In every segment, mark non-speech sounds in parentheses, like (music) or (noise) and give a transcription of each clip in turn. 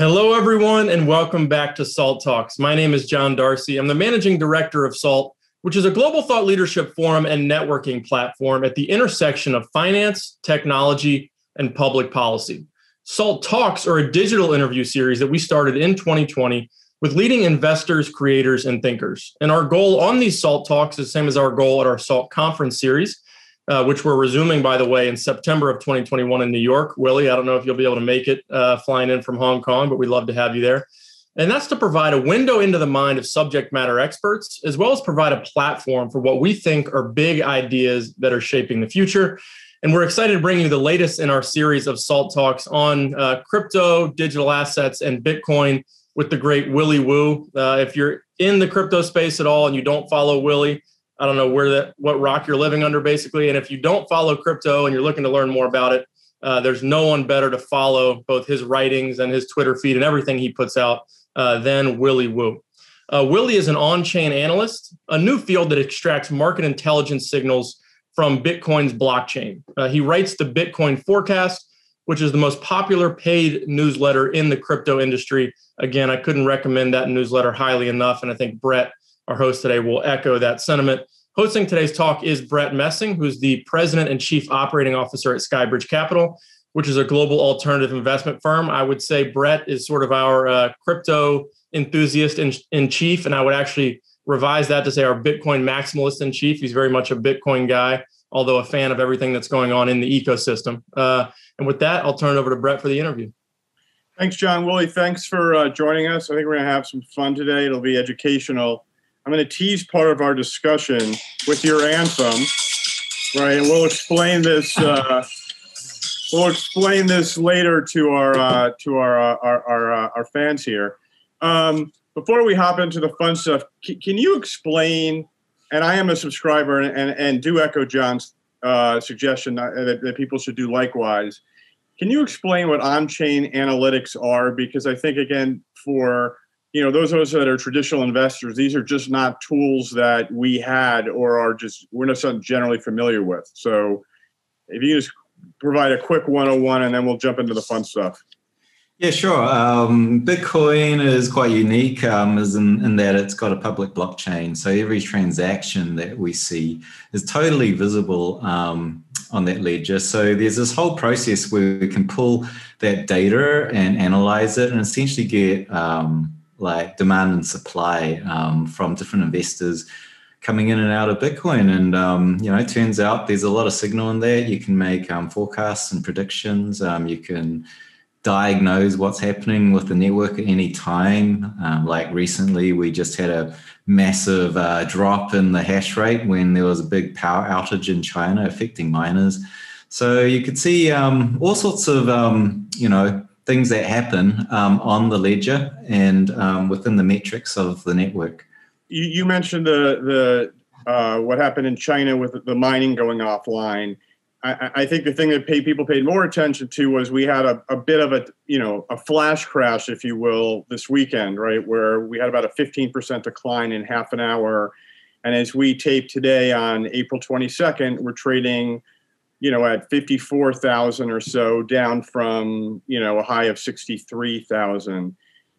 Hello, everyone, and welcome back to SALT Talks. My name is John Darcy. I'm the managing director of SALT, which is a global thought leadership forum and networking platform at the intersection of finance, technology, and public policy. SALT Talks are a digital interview series that we started in 2020 with leading investors, creators, and thinkers. And our goal on these SALT Talks is the same as our goal at our SALT Conference series, uh, which we're resuming, by the way, in September of 2021 in New York. Willy, I don't know if you'll be able to make it uh, flying in from Hong Kong, but we'd love to have you there. And that's to provide a window into the mind of subject matter experts, as well as provide a platform for what we think are big ideas that are shaping the future. And we're excited to bring you the latest in our series of SALT Talks on uh, crypto, digital assets, and Bitcoin with the great Willy Woo. Uh, if you're in the crypto space at all and you don't follow Willy, I don't know where that what rock you're living under basically. And if you don't follow crypto and you're looking to learn more about it, uh, there's no one better to follow both his writings and his Twitter feed and everything he puts out uh, than Willy Woo. Uh, Willy is an on-chain analyst, a new field that extracts market intelligence signals from Bitcoin's blockchain. Uh, he writes the Bitcoin Forecast, which is the most popular paid newsletter in the crypto industry. Again, I couldn't recommend that newsletter highly enough, and I think Brett our host today will echo that sentiment. Hosting today's talk is Brett Messing, who's the president and chief operating officer at Skybridge Capital, which is a global alternative investment firm. I would say Brett is sort of our uh, crypto enthusiast in, in chief, and I would actually revise that to say our Bitcoin maximalist in chief. He's very much a Bitcoin guy, although a fan of everything that's going on in the ecosystem. Uh, and with that, I'll turn it over to Brett for the interview. Thanks, John. Willy, thanks for uh, joining us. I think we're going to have some fun today. It'll be educational. I'm going to tease part of our discussion with your anthem, right? And we'll explain this. Uh, we'll explain this later to our uh, to our uh, our our, uh, our, fans here. Um, before we hop into the fun stuff, can you explain? And I am a subscriber, and and, and do echo John's uh, suggestion that, that people should do likewise. Can you explain what on-chain analytics are? Because I think again, for you know those of us that are traditional investors these are just not tools that we had or are just we're not generally familiar with. So if you just provide a quick 101 and then we'll jump into the fun stuff. Yeah sure. Um, bitcoin is quite unique um, is in, in that it's got a public blockchain. So every transaction that we see is totally visible um, on that ledger. So there's this whole process where we can pull that data and analyze it and essentially get um, like demand and supply um, from different investors coming in and out of Bitcoin. And um, you know, it turns out there's a lot of signal in there. You can make um, forecasts and predictions. Um, you can diagnose what's happening with the network at any time. Um, like recently, we just had a massive uh, drop in the hash rate when there was a big power outage in China affecting miners. So you could see um, all sorts of you know things that happen um, on the ledger and um, within the metrics of the network. You, you mentioned the the uh, what happened in China with the mining going offline. I, I think the thing that paid, people paid more attention to was we had a, a bit of a you know a flash crash, if you will, this weekend, right, where we had about a 15% decline in half an hour. And as we tape today on April 22nd, we're trading you know, at 54,000 or so, down from, you know, a high of 63,000.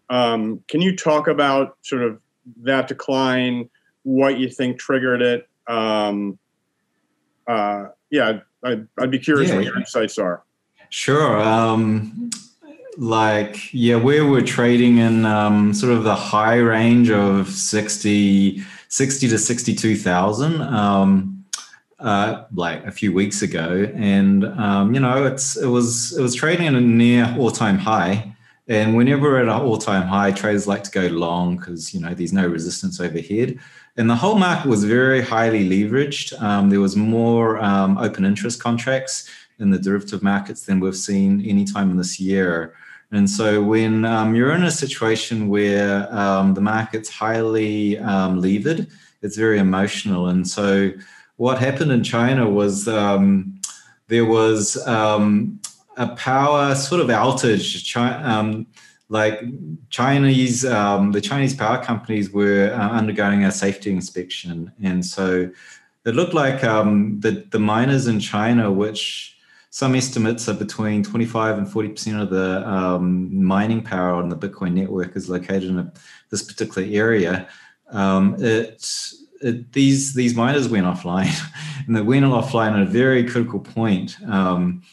Um, can you talk about sort of that decline, what you think triggered it? Um, uh, yeah, I'd, I'd, be curious yeah, what your insights are. Sure. Um, like, yeah, we were trading in um, sort of the high range of 60, 60 to 62,000. Um, uh, like a few weeks ago, and um, you know it's it was it was trading at a near all time high. And whenever at an all time high, traders like to go long because you know there's no resistance overhead. And the whole market was very highly leveraged. Um, there was more um, open interest contracts in the derivative markets than we've seen any time in this year. And so when um, you're in a situation where um, the market's highly um, levered, it's very emotional. And so what happened in China was um, there was um, a power sort of outage. China, um, like Chinese, um, the Chinese power companies were uh, undergoing a safety inspection, and so it looked like um, the the miners in China, which some estimates are between 25 and 40 percent of the um, mining power on the Bitcoin network is located in a, this particular area. Um, it, these these miners went offline, (laughs) and they went offline at a very critical point um,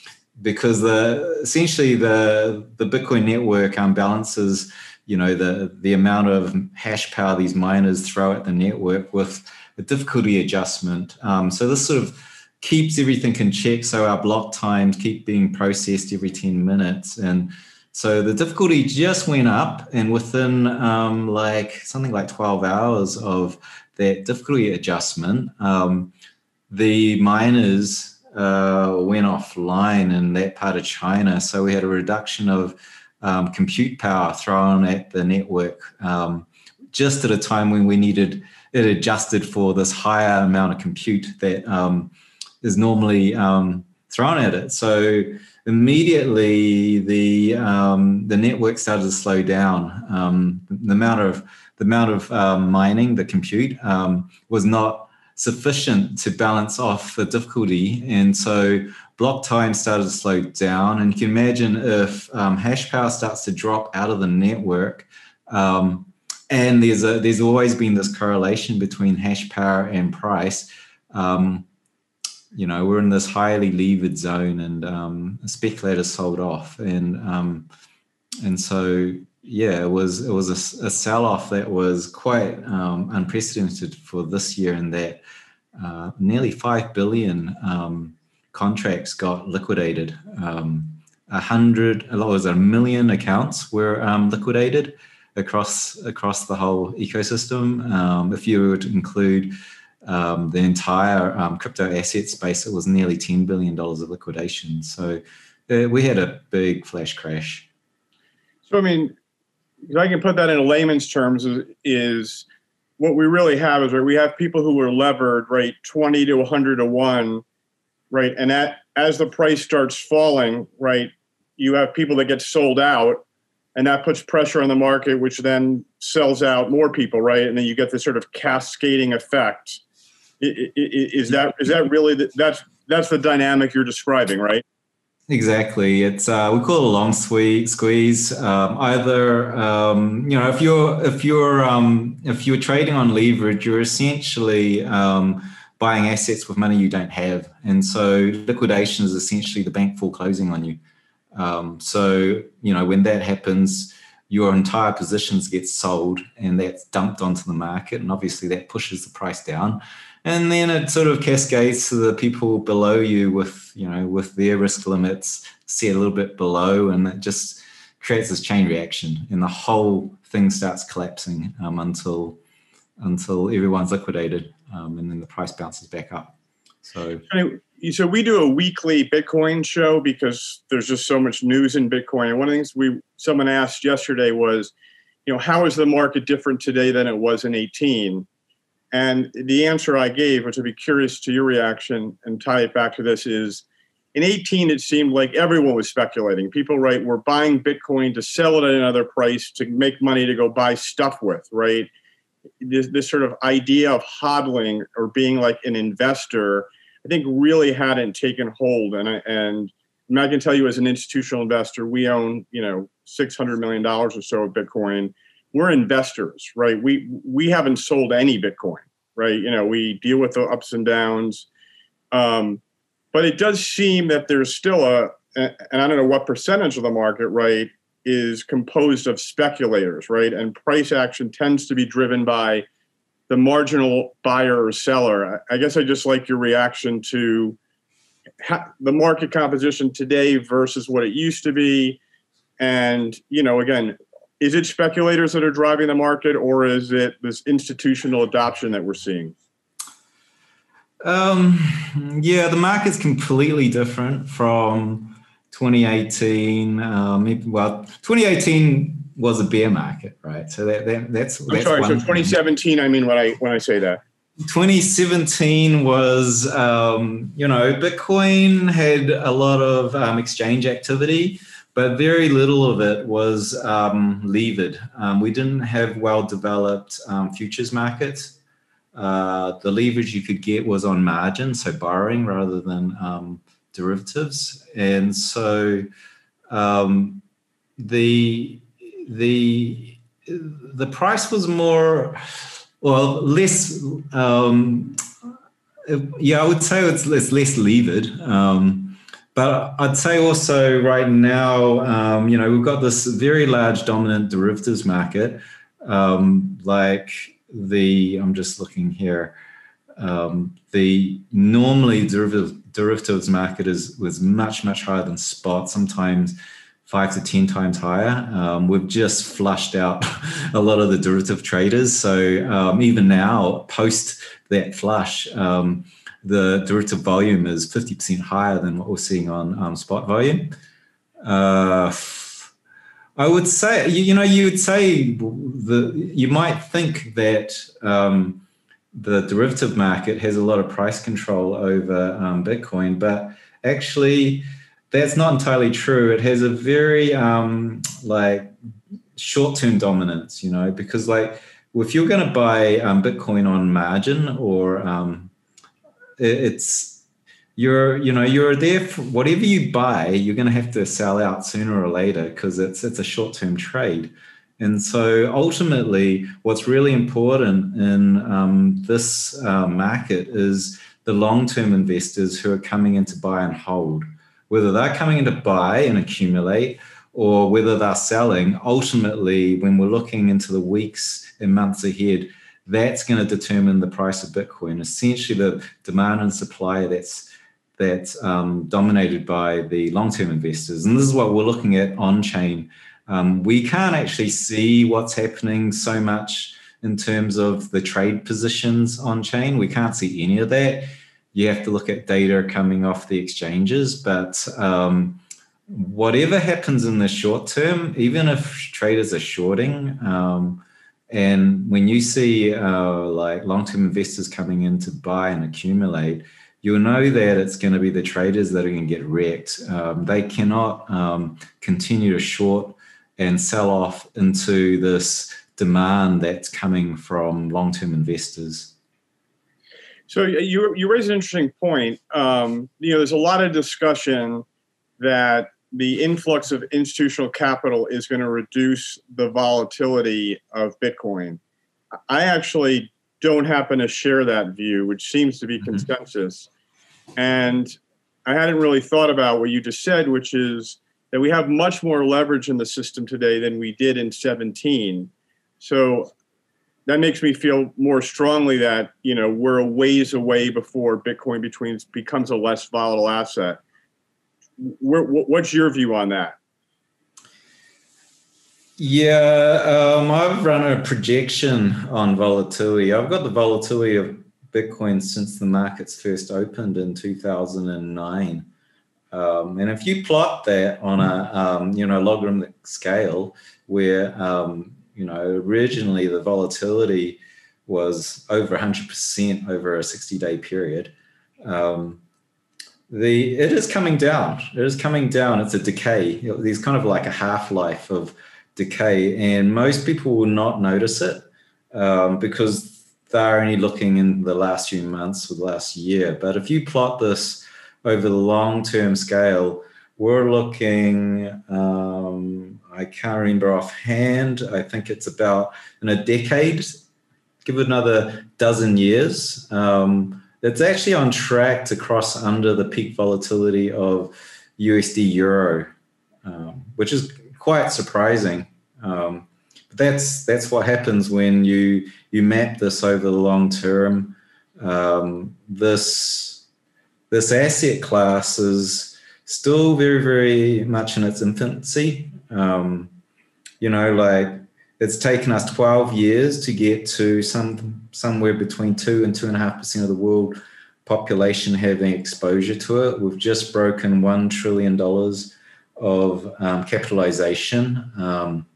because the essentially the the Bitcoin network balances you know the the amount of hash power these miners throw at the network with a difficulty adjustment. Um, so this sort of keeps everything in check. So our block times keep being processed every 10 minutes. And so the difficulty just went up. And within um, like something like 12 hours of that difficulty adjustment, um, the miners uh, went offline in that part of China. So we had a reduction of um, compute power thrown at the network um, just at a time when we needed it adjusted for this higher amount of compute that um, is normally um, thrown at it. So immediately the um, the network started to slow down. The amount of the amount of um, mining, the compute, um, was not sufficient to balance off the difficulty, and so block time started to slow down. And you can imagine if hash power starts to drop out of the network. Um, and there's a there's always been this correlation between hash power and price. Um, you know, we're in this highly levered zone, and um, speculators sold off, and um, and so yeah, it was it was a, a sell off that was quite um, unprecedented for this year, in that uh, nearly five billion um, contracts got liquidated. Um, a hundred, a lot was a million accounts were liquidated across across the whole ecosystem. Um, if you were to include um, the entire um, crypto asset space, it was nearly ten billion dollars of liquidation. So uh, we had a big flash crash. So I mean, if I can put that in layman's terms, is, is what we really have is right. We have people who are levered right twenty to one hundred to one, right, and that as the price starts falling, right, you have people that get sold out and that puts pressure on the market, which then sells out more people, right? And then you get this sort of cascading effect. Is that is that really the, that's that's the dynamic you're describing, right? Exactly. It's uh, we call it a long squeeze. Um, either um, you know if you're if you're um, if you're trading on leverage, you're essentially um, buying assets with money you don't have, and so liquidation is essentially the bank foreclosing on you. Um, so, you know, when that happens, your entire positions get sold and that's dumped onto the market. And obviously that pushes the price down. And then it sort of cascades to the people below you with, you know, with their risk limits set a little bit below. And it just creates this chain reaction and the whole thing starts collapsing um, until until everyone's liquidated um, and then the price bounces back up. So so we do a weekly Bitcoin show because there's just so much news in Bitcoin. And one of the things we someone asked yesterday was, you know, how is the market different today than it was in 18? And the answer I gave, which I'd be curious to your reaction and tie it back to this, is in 18 it seemed like everyone was speculating. People, right, were buying Bitcoin to sell it at another price to make money to go buy stuff with, right? This, this sort of idea of hodling or being like an investor I think really hadn't taken hold. And and I can tell you as an institutional investor, we own you know six hundred million dollars or so of Bitcoin. We're investors, right? We we haven't sold any Bitcoin, right? You know, we deal with the ups and downs. Um, but it does seem that there's still a, and I don't know what percentage of the market, right, is composed of speculators, right? And price action tends to be driven by the marginal buyer or seller. I guess I just like your reaction to the market composition today versus what it used to be. And, you know, again, is it speculators that are driving the market or is it this institutional adoption that we're seeing? Um, yeah, the market's completely different from 2018. Um, well, 2018 was a bear market, right? So that, that that's. I'm sorry. So 2017. Thing. I mean, when I when I say that. 2017 was, um, you know, Bitcoin had a lot of um, exchange activity, but very little of it was um, levered. Um, we didn't have well developed um, futures markets. Uh, the leverage you could get was on margin, so borrowing rather than um, derivatives, and so um, the the the price was more well less um, yeah i would say it's, it's less levered um, but i'd say also right now um, you know we've got this very large dominant derivatives market um, like the i'm just looking here um, the normally derivatives derivatives market is was much much higher than spot sometimes five to 10 times higher. Um, we've just flushed out (laughs) a lot of the derivative traders. So um, even now, post that flush, um, the derivative volume is 50% higher than what we're seeing on um, spot volume. Uh, I would say, you, you, know, you would say the you might think that um, the derivative market has a lot of price control over um, Bitcoin, but actually, that's not entirely true. It has a very um, like short-term dominance, you know, because like if you're going to buy um, Bitcoin on margin or um, it's you're you know you're there for whatever you buy, you're going to have to sell out sooner or later because it's it's a short-term trade. And so ultimately, what's really important in um, this uh, market is the long-term investors who are coming in to buy and hold whether they're coming in to buy and accumulate or whether they're selling, ultimately, when we're looking into the weeks and months ahead, that's going to determine the price of Bitcoin. Essentially, the demand and supply that's that's um, dominated by the long-term investors, and this is what we're looking at on chain. Um, we can't actually see what's happening so much in terms of the trade positions on chain. We can't see any of that you have to look at data coming off the exchanges. But um, whatever happens in the short term, even if traders are shorting, um, and when you see uh, like long-term investors coming in to buy and accumulate, you'll know that it's going to be the traders that are going to get wrecked. Um, they cannot um, continue to short and sell off into this demand that's coming from long-term investors. So you you raise an interesting point. Um, you know, there's a lot of discussion that the influx of institutional capital is going to reduce the volatility of Bitcoin. I actually don't happen to share that view, which seems to be mm-hmm. consensus. And I hadn't really thought about what you just said, which is that we have much more leverage in the system today than we did in 17. So that makes me feel more strongly that you know we're a ways away before Bitcoin between becomes a less volatile asset. What's your view on that? Yeah, um, I've run a projection on volatility. I've got the volatility of Bitcoin since the markets first opened in 2009. Um, and if you plot that on a um, you know logarithmic scale, where um, you know, originally the volatility was over 100% over a 60 day period. Um, the it is coming down. It is coming down. It's a decay. There's kind of like a half life of decay, and most people will not notice it um, because they're only looking in the last few months or the last year. But if you plot this over the long term scale, we're looking. Um, I can't remember offhand. I think it's about in a decade, give it another dozen years. Um, it's actually on track to cross under the peak volatility of USD Euro, um, which is quite surprising. Um, but that's that's what happens when you you map this over the long term. Um, this this asset class is still very very much in its infancy. Um, you know, like it's taken us 12 years to get to some somewhere between two and two and a half percent of the world population having exposure to it. We've just broken one trillion dollars of um, capitalization. Um,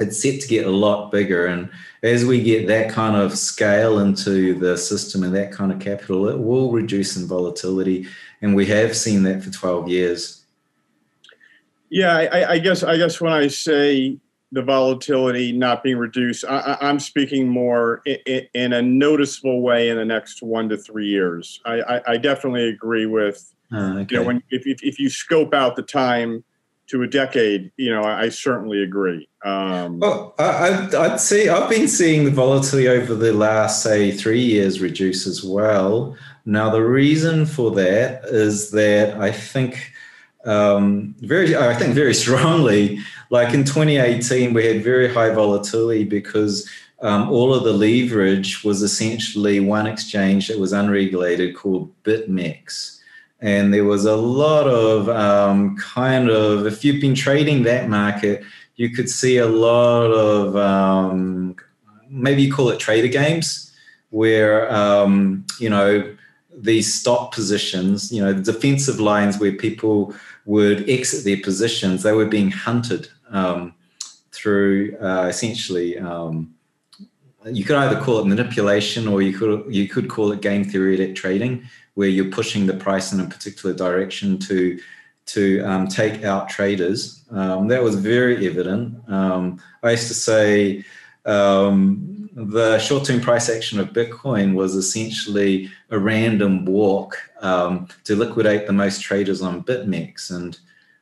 it's set to get a lot bigger, and as we get that kind of scale into the system and that kind of capital, it will reduce in volatility, and we have seen that for 12 years. Yeah, I, I, guess I guess when I say the volatility not being reduced. I, am speaking more in, in, a noticeable way in the next one to three years. I, I, I definitely agree with. Uh, okay. You know, when if, if, if you scope out the time to a decade, you know, I, I certainly agree. Um, well, I, I'd say I've been seeing the volatility over the last, say, three years reduce as well. Now, the reason for that is that I think um, very, I think very (laughs) strongly, like in 2018, we had very high volatility because um, all of the leverage was essentially one exchange that was unregulated called BitMEX. And there was a lot of um, kind of if you've been trading that market you could see a lot of um, maybe you call it trader games where um, you know these stop positions you know defensive lines where people would exit their positions they were being hunted um, through uh, essentially um, you could either call it manipulation or you could you could call it game theoretic trading where you're pushing the price in a particular direction to to um, take out traders. Um, that was very evident. Um, I used to say um, the short-term price action of Bitcoin was essentially a random walk um, to liquidate the most traders on BitMEX, and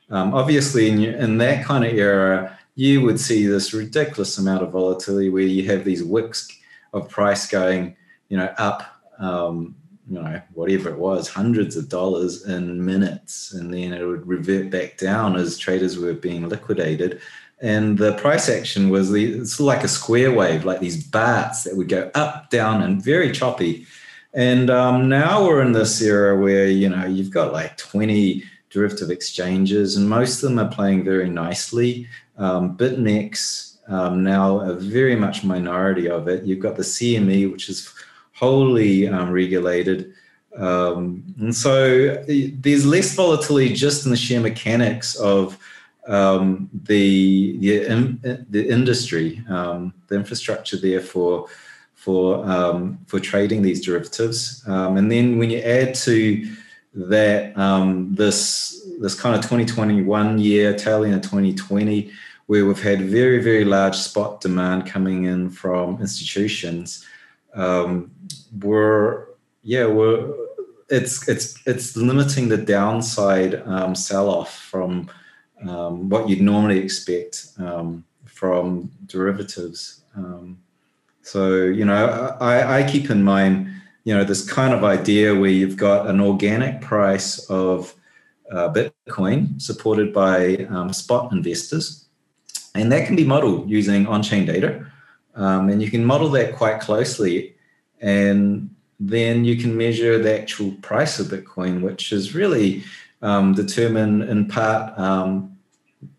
um, obviously in, in that kind of era, you would see this ridiculous amount of volatility where you have these wicks of price going, you know, up. Um, you know, whatever it was, hundreds of dollars in minutes. And then it would revert back down as traders were being liquidated. And the price action was the, it's like a square wave, like these bats that would go up, down, and very choppy. And um, now we're in this era where, you know, you've got like 20 derivative exchanges, and most of them are playing very nicely. Um, BitMEX, um, now a very much minority of it. You've got the CME, which is wholly um, regulated. Um, and so there's less volatility just in the sheer mechanics of um, the the, in, the industry, um, the infrastructure there for for for trading these derivatives. And then when you add to that this this kind of 2021 year, tailing in 2020, where we've had very very large spot demand coming in from institutions um, we're yeah we're it's it's it's limiting the downside um, sell off from um, what you'd normally expect um, from derivatives. Um, so you know I, I keep in mind you know this kind of idea where you've got an organic price of uh, Bitcoin supported by um, spot investors, and that can be modeled using on-chain data. Um, and you can model that quite closely. And then you can measure the actual price of Bitcoin, which is really um, determined in part um,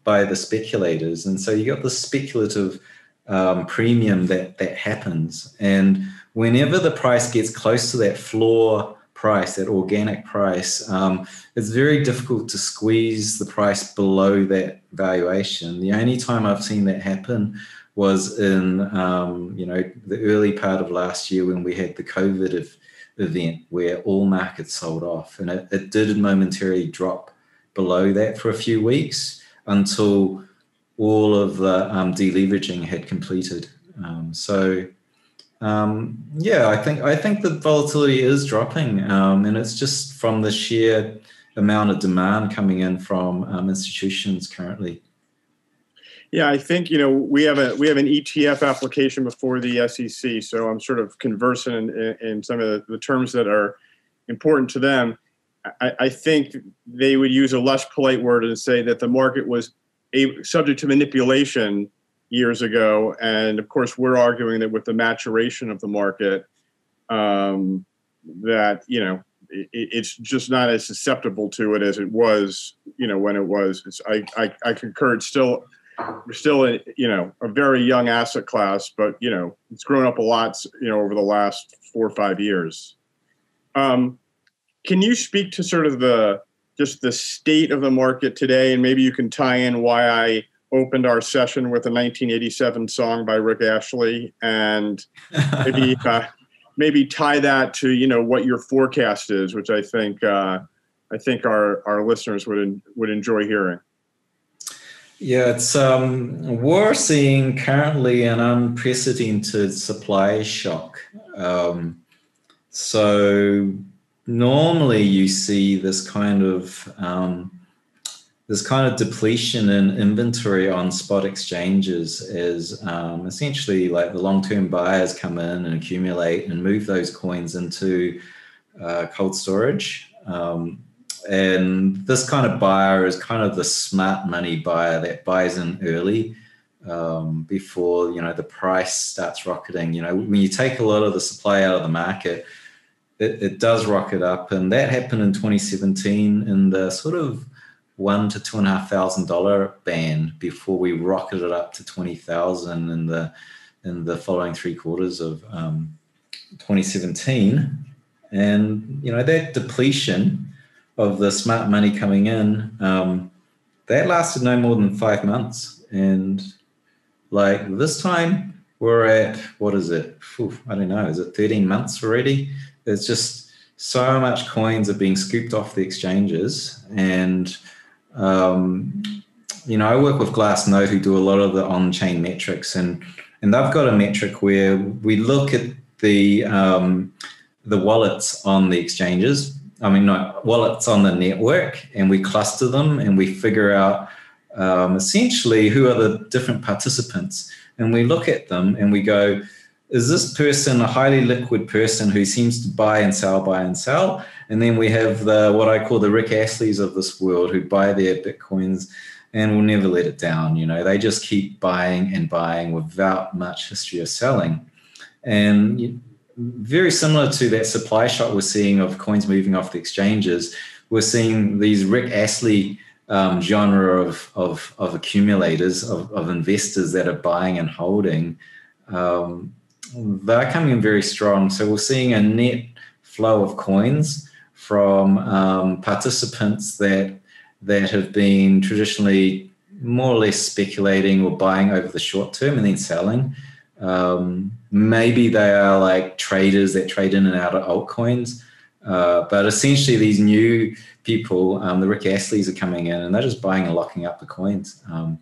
by the speculators. And so you got the speculative um, premium that that happens. And whenever the price gets close to that floor price, that organic price, um, it's very difficult to squeeze the price below that valuation. The only time I've seen that happen was in um, you know the early part of last year when we had the COVID event where all markets sold off, and it, it did momentarily drop below that for a few weeks until all of the um, deleveraging had completed. Um, so um, yeah, I think I think the volatility is dropping, um, and it's just from the sheer amount of demand coming in from um, institutions currently. Yeah, I think you know we have a we have an ETF application before the SEC, so I'm sort of conversant in, in some of the, the, terms that are important to them. I, I, think they would use a less polite word and say that the market was a, subject to manipulation years ago, and of course we're arguing that with the maturation of the market, um, that you know it, it's just not as susceptible to it as it was, you know, when it was. It's, I, I I concur. It's still still a you know a very young asset class, but you know it's grown up a lot you know over the last four or five years. Um, can you speak to sort of the just the state of the market today, and maybe you can tie in why I opened our session with a 1987 song by Rick Astley, and (laughs) maybe uh, maybe tie that to you know what your forecast is, which I think uh, I think our our listeners would would enjoy hearing. Yeah, it's um, we're seeing currently an unprecedented supply shock. Um, so normally you see this kind of um, this kind of depletion in inventory on spot exchanges is um, essentially like the long-term buyers come in and accumulate and move those coins into uh, cold storage. Um, and this kind of buyer is kind of the smart money buyer that buys in early um, before you know the price starts rocketing. You know, when you take a lot of the supply out of the market, it, it does rocket up, and that happened in 2017 in the sort of one to two and a half thousand dollar band before we rocketed up to twenty thousand in the in the following three quarters of um, 2017, and you know that depletion of the smart money coming in, um, that lasted no more than five months. And like this time, we're at what is it? I don't know. Is it 13 months already? It's just so much coins are being scooped off the exchanges. And, um, you know, I work with Glassnode who do a lot of the on chain metrics, and, and they've got a metric where we look at the, um, the wallets on the exchanges I mean, not wallets on the network, and we cluster them and we figure out um, essentially who are the different participants. And we look at them and we go, is this person a highly liquid person who seems to buy and sell, buy and sell? And then we have the what I call the Rick Astley's of this world who buy their bitcoins and will never let it down. You know, they just keep buying and buying without much history of selling. And very similar to that supply shock we're seeing of coins moving off the exchanges. We're seeing these Rick Astley um, genre of, of, of accumulators, of, of, investors that are buying and holding. Um, they're coming in very strong. So we're seeing a net flow of coins from um, participants that that have been traditionally more or less speculating or buying over the short term and then selling. Um, maybe they are like traders that trade in and out of altcoins. Uh, but essentially, these new people, um, the Rick Astleys, are coming in and they're just buying and locking up the coins. Um,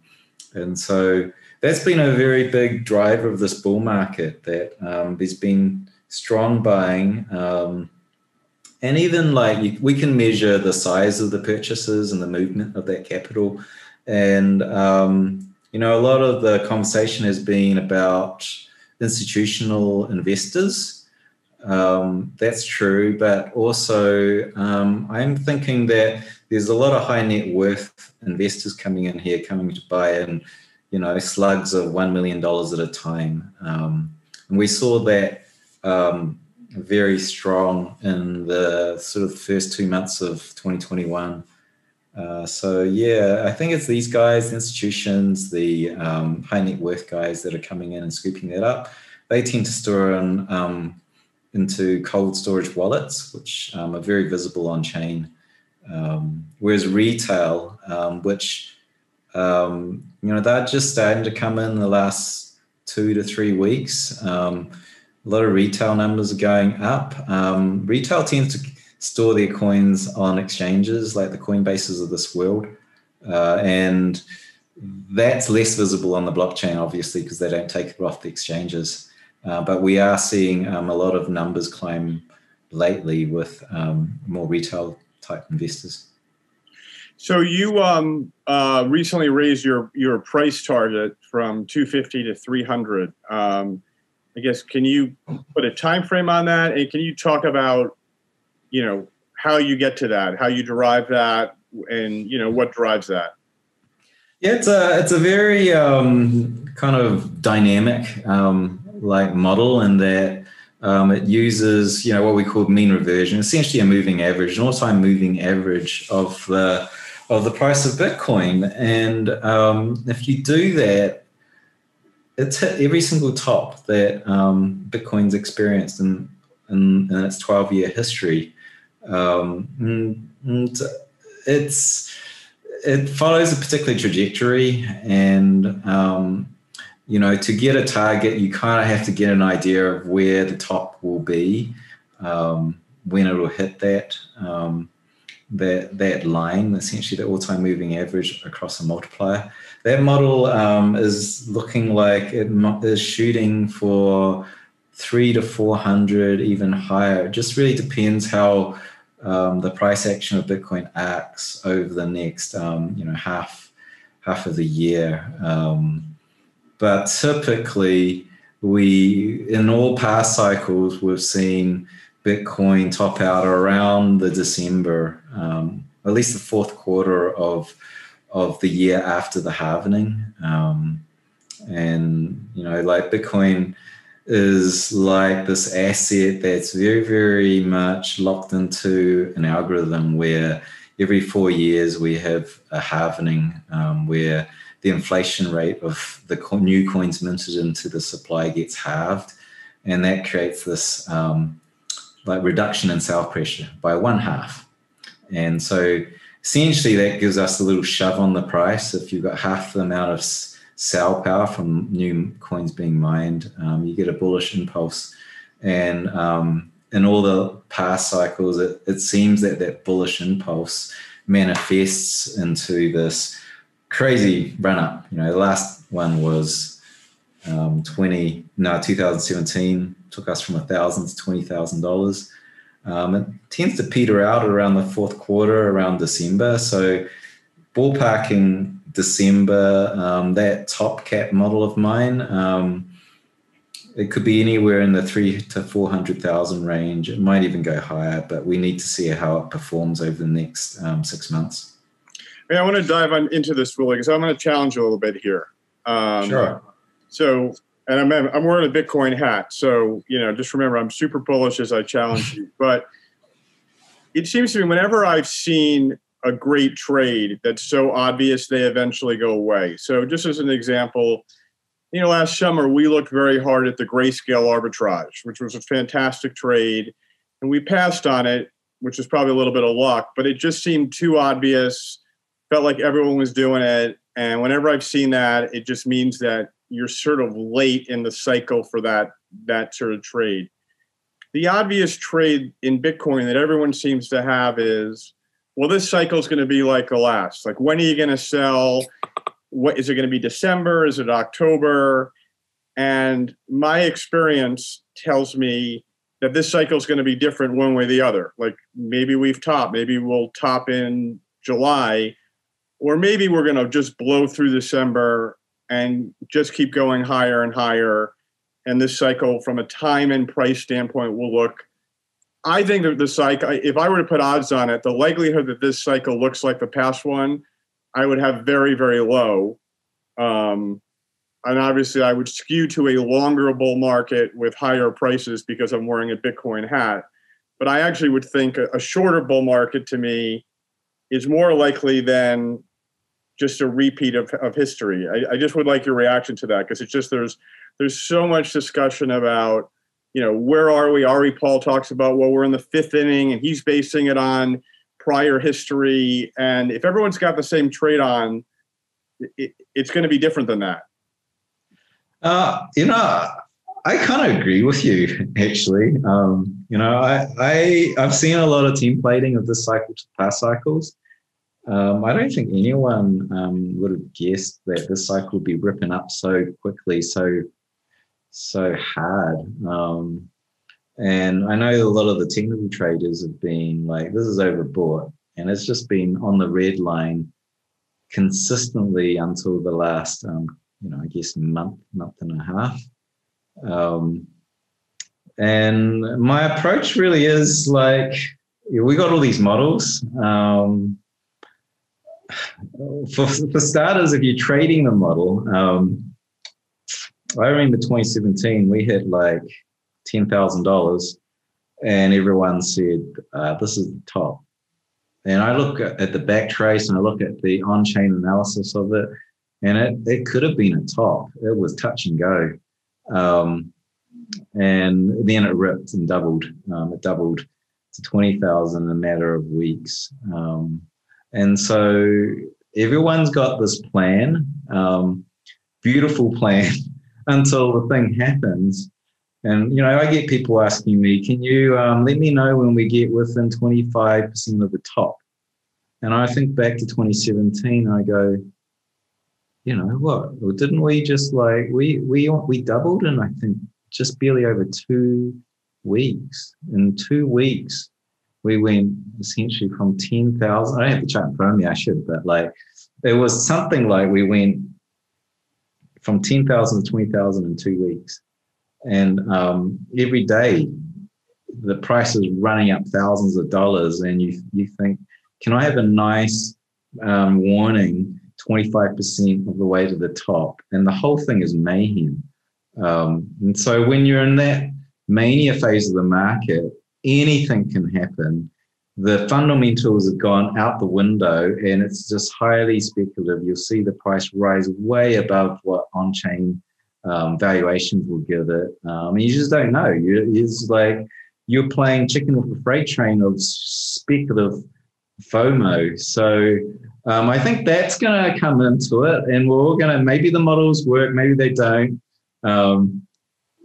and so that's been a very big driver of this bull market that um, there's been strong buying. Um, and even like we can measure the size of the purchases and the movement of that capital. And um, you know, a lot of the conversation has been about institutional investors. Um, that's true, but also um, I'm thinking that there's a lot of high net worth investors coming in here, coming to buy in, you know, slugs of one million dollars at a time, um, and we saw that um, very strong in the sort of first two months of 2021. Uh, so yeah, I think it's these guys, the institutions, the um, high net worth guys that are coming in and scooping that up. They tend to store in, um, into cold storage wallets, which um, are very visible on chain. Um, whereas retail, um, which um, you know they're just starting to come in the last two to three weeks. a lot of retail numbers are going up. retail tends to store their coins on exchanges like the Coinbases of this world. Uh, and that's less visible on the blockchain, obviously, because they don't take it off the exchanges. Uh, but we are seeing um, a lot of numbers climb lately with um, more retail type investors. So you um, uh, recently raised your your price target from 250 to 300. Um, I guess can you put a time frame on that, and can you talk about you know how you get to that, how you derive that, and you know what drives that. Yeah, it's a it's a very um, kind of dynamic um, like model in that um, it uses you know what we call mean reversion, essentially a moving average, an all-time moving average of the of the price of Bitcoin. And um, if you do that, it's hit every single top that um, Bitcoin's experienced in, in, in its 12 year history. Um, and it's it follows a particular trajectory, and um, you know, to get a target, you kind of have to get an idea of where the top will be um, when it will hit that. Um, that that line, essentially the all-time moving average across a multiplier. That model um, is looking like it is shooting for three to four hundred, even higher. It just really depends how um, the price action of Bitcoin acts over the next, um, you know, half half of the year. Um, but typically, we in all past cycles we've seen Bitcoin top out around the December, um, at least the fourth quarter of of the year after the halvening. Um, and you know, like Bitcoin is like this asset that's very, very much locked into an algorithm where every four years we have a halvening um, where the inflation rate of the new coins minted into the supply gets halved. And that creates this um, like reduction in sale pressure by one half. And so essentially that gives us a little shove on the price. If you've got half the amount of sell power from new coins being mined, um, you get a bullish impulse. And um, in all the past cycles, it, it seems that that bullish impulse manifests into this crazy run up. You know, the last one was um, 20, no, 2017 took us from a thousand to twenty thousand dollars. Um, it tends to peter out around the fourth quarter, around December. So ballparking December, um, that top cap model of mine, um, it could be anywhere in the three to 400,000 range. It might even go higher, but we need to see how it performs over the next um, six months. I want to dive on into this really because I'm going to challenge you a little bit here. Um, sure. So, and I'm, I'm wearing a Bitcoin hat. So, you know, just remember I'm super bullish as I challenge you. (laughs) But it seems to me whenever I've seen a great trade that's so obvious they eventually go away. So just as an example, you know, last summer we looked very hard at the grayscale arbitrage, which was a fantastic trade, and we passed on it, which is probably a little bit of luck, but it just seemed too obvious. Felt like everyone was doing it, and whenever I've seen that, it just means that you're sort of late in the cycle for that that sort of trade. The obvious trade in Bitcoin that everyone seems to have is well, this cycle is going to be like the last. Like, when are you going to sell? What is it going to be? December? Is it October? And my experience tells me that this cycle is going to be different one way or the other. Like, maybe we've topped. Maybe we'll top in July, or maybe we're going to just blow through December and just keep going higher and higher. And this cycle, from a time and price standpoint, will look I think that the cycle, if I were to put odds on it, the likelihood that this cycle looks like the past one, I would have very, very low. Um, and obviously, I would skew to a longer bull market with higher prices because I'm wearing a Bitcoin hat. But I actually would think a, a shorter bull market to me is more likely than just a repeat of, of history. I, I just would like your reaction to that because it's just there's there's so much discussion about you know, where are we? Ari Paul talks about, well, we're in the fifth inning, and he's basing it on prior history. And if everyone's got the same trade on, it, it's going to be different than that. Uh, you know, I kind of agree with you, actually. Um, you know, I, I I've seen a lot of templating of this cycle to past cycles. Um, I don't think anyone um, would have guessed that this cycle would be ripping up so quickly, so so hard. Um, and I know a lot of the technical traders have been like, this is overbought. And it's just been on the red line consistently until the last, um, you know, I guess month, month and a half. Um, and my approach really is like, we got all these models. Um, for, for starters, if you're trading the model, um, I remember 2017, we hit like $10,000 and everyone said, uh, this is the top. And I look at the back trace and I look at the on chain analysis of it, and it, it could have been a top. It was touch and go. Um, and then it ripped and doubled. Um, it doubled to 20,000 in a matter of weeks. Um, and so everyone's got this plan, um, beautiful plan (laughs) until the thing happens. And you know, I get people asking me, "Can you um, let me know when we get within twenty five percent of the top?" And I think back to 2017, I go, you know what? Well, didn't we just like we we we doubled in I think just barely over two weeks. In two weeks, we went essentially from ten thousand. I don't have the chart in front of me. I should, but like it was something like we went from ten thousand to twenty thousand in two weeks, and um, every day the price is running up thousands of dollars, and you you think, can I have a nice um, warning 25% of the way to the top. And the whole thing is mayhem. Um, and so when you're in that mania phase of the market, anything can happen. The fundamentals have gone out the window and it's just highly speculative. You'll see the price rise way above what on chain um, valuations will give it. Um, you just don't know. You, it's like you're playing chicken with a freight train of speculative FOMO. So um, I think that's going to come into it, and we're all going to maybe the models work, maybe they don't. Um,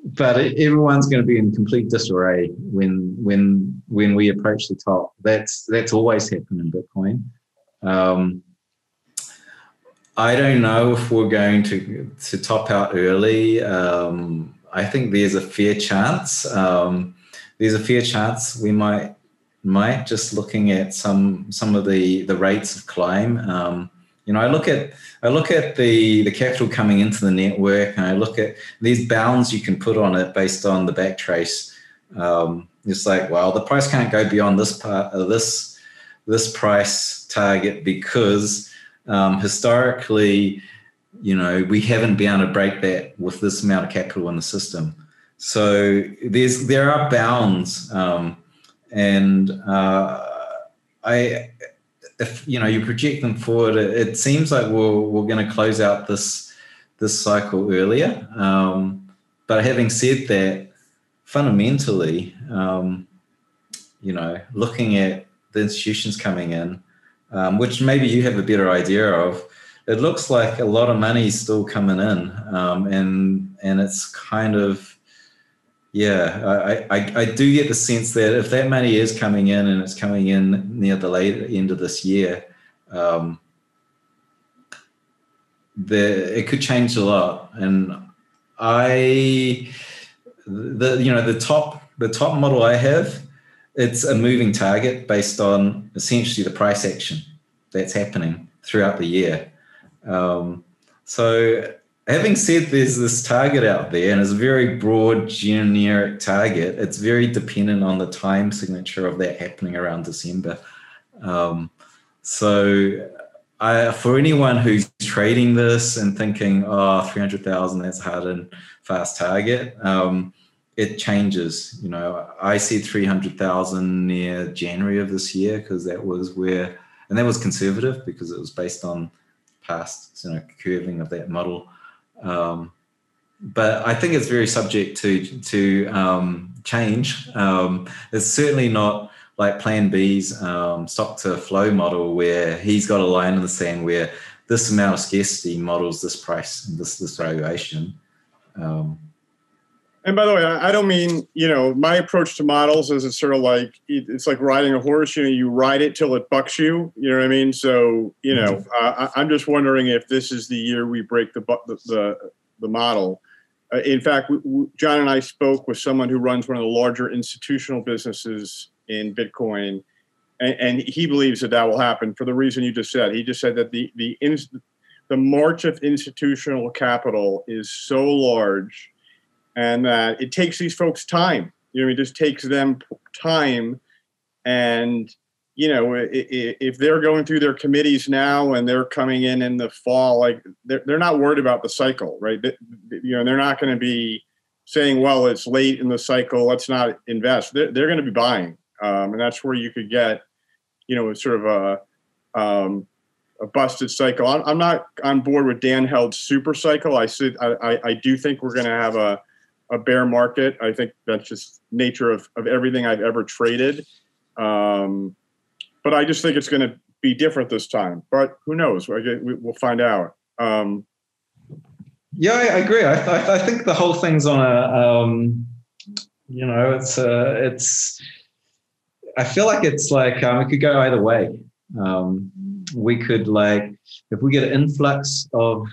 but it, everyone's going to be in complete disarray when when when we approach the top. That's that's always happened in Bitcoin. Um, I don't know if we're going to to top out early. Um, I think there's a fair chance. Um, there's a fair chance we might might just looking at some some of the the rates of climb. Um, you know, I look at I look at the the capital coming into the network, and I look at these bounds you can put on it based on the backtrace. Um, it's like, well, the price can't go beyond this part of this this price target because um, historically, you know, we haven't been able to break that with this amount of capital in the system. So there's there are bounds. Um, and uh, I, if you know, you project them forward, it, it seems like we're we're going to close out this this cycle earlier. Um, but having said that, fundamentally, um, you know, looking at the institutions coming in, um, which maybe you have a better idea of, it looks like a lot of money is still coming in, um, and and it's kind of yeah, I, I, I do get the sense that if that money is coming in and it's coming in near the late end of this year, um, the it could change a lot. And I, the you know the top the top model I have, it's a moving target based on essentially the price action that's happening throughout the year. Um, so having said there's this target out there and it's a very broad generic target it's very dependent on the time signature of that happening around december. Um, so I, for anyone who's trading this and thinking oh 300000 that's hard and fast target um, it changes you know. I see 300000 near january of this year because that was where and that was conservative because it was based on past you know curving of that model um, but I think it's very subject to to um, change. Um, it's certainly not like Plan B's um, stock to flow model, where he's got a line in the sand where this amount of scarcity models this price, this this valuation. Um, and by the way, I don't mean you know my approach to models is it's sort of like it's like riding a horse. You know, you ride it till it bucks you. You know what I mean? So you know, uh, I'm just wondering if this is the year we break the the the, the model. Uh, in fact, we, we, John and I spoke with someone who runs one of the larger institutional businesses in Bitcoin, and, and he believes that that will happen for the reason you just said. He just said that the the the march of institutional capital is so large and uh, it takes these folks time. You know, it just takes them time, and you know, if they're going through their committees now and they're coming in in the fall, like they're they're not worried about the cycle, right? You know, they're not going to be saying, "Well, it's late in the cycle, let's not invest." They're, they're going to be buying, um, and that's where you could get, you know, sort of a um, a busted cycle. I'm, I'm, not on board with Dan Held's super cycle. I I, I, do think we're going to have a a bear market. I think that's just nature of, of everything I've ever traded. Um, but I just think it's going to be different this time. But who knows? We'll find out. Um, yeah, I agree. I, I, think the whole thing's on a, um, you know, it's a, it's. I feel like it's like um, it could go either way. Um, we could like if we get an influx of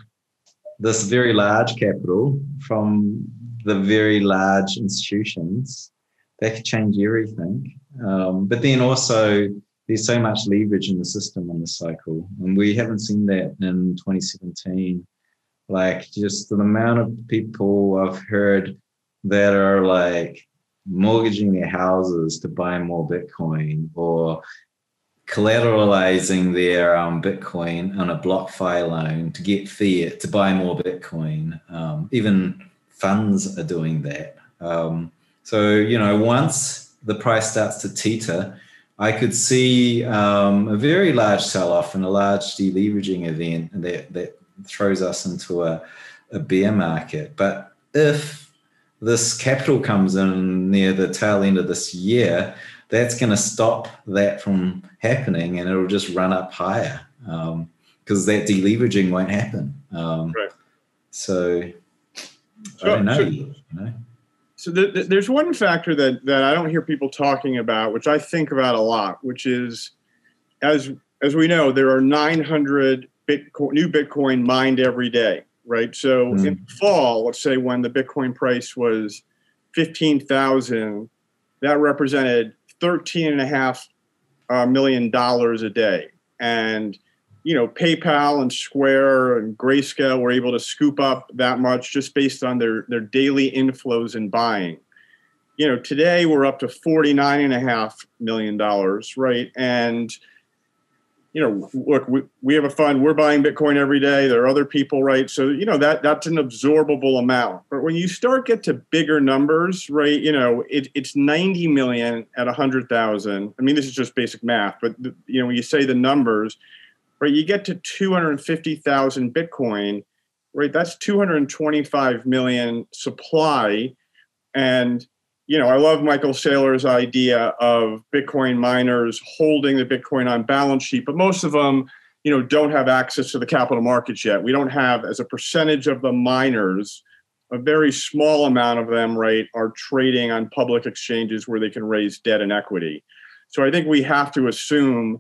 this very large capital from the very large institutions, that could change everything. Um, but then also, there's so much leverage in the system in the cycle, and we haven't seen that in 2017. Like just the amount of people I've heard that are like mortgaging their houses to buy more Bitcoin or collateralizing their um, Bitcoin on a BlockFi loan to get fiat to buy more Bitcoin. Um, even funds are doing that. Um, so, you know, once the price starts to teeter, I could see um, a very large sell off and a large deleveraging event that, that throws us into a, a bear market. But if this capital comes in near the tail end of this year, that's going to stop that from happening and it'll just run up higher because um, that deleveraging won't happen. Um, right. So, I don't know. So, you know? so the, the, there's one factor that, that I don't hear people talking about, which I think about a lot, which is as as we know, there are 900 Bitcoin, new Bitcoin mined every day, right? So mm. in fall, let's say when the Bitcoin price was 15,000, that represented thirteen and a half uh, million dollars a day, and you know PayPal and Square and Grayscale were able to scoop up that much just based on their their daily inflows and buying. You know, today we're up to forty nine and a half million dollars, right? And you know, look, we, we have a fund. We're buying Bitcoin every day. There are other people, right? So you know that that's an absorbable amount. But when you start get to bigger numbers, right? You know, it, it's 90 million at 100,000. I mean, this is just basic math, but the, you know, when you say the numbers, right? You get to 250,000 Bitcoin, right? That's 225 million supply, and you know, I love Michael Saylor's idea of Bitcoin miners holding the Bitcoin on balance sheet, but most of them, you know, don't have access to the capital markets yet. We don't have, as a percentage of the miners, a very small amount of them, right, are trading on public exchanges where they can raise debt and equity. So I think we have to assume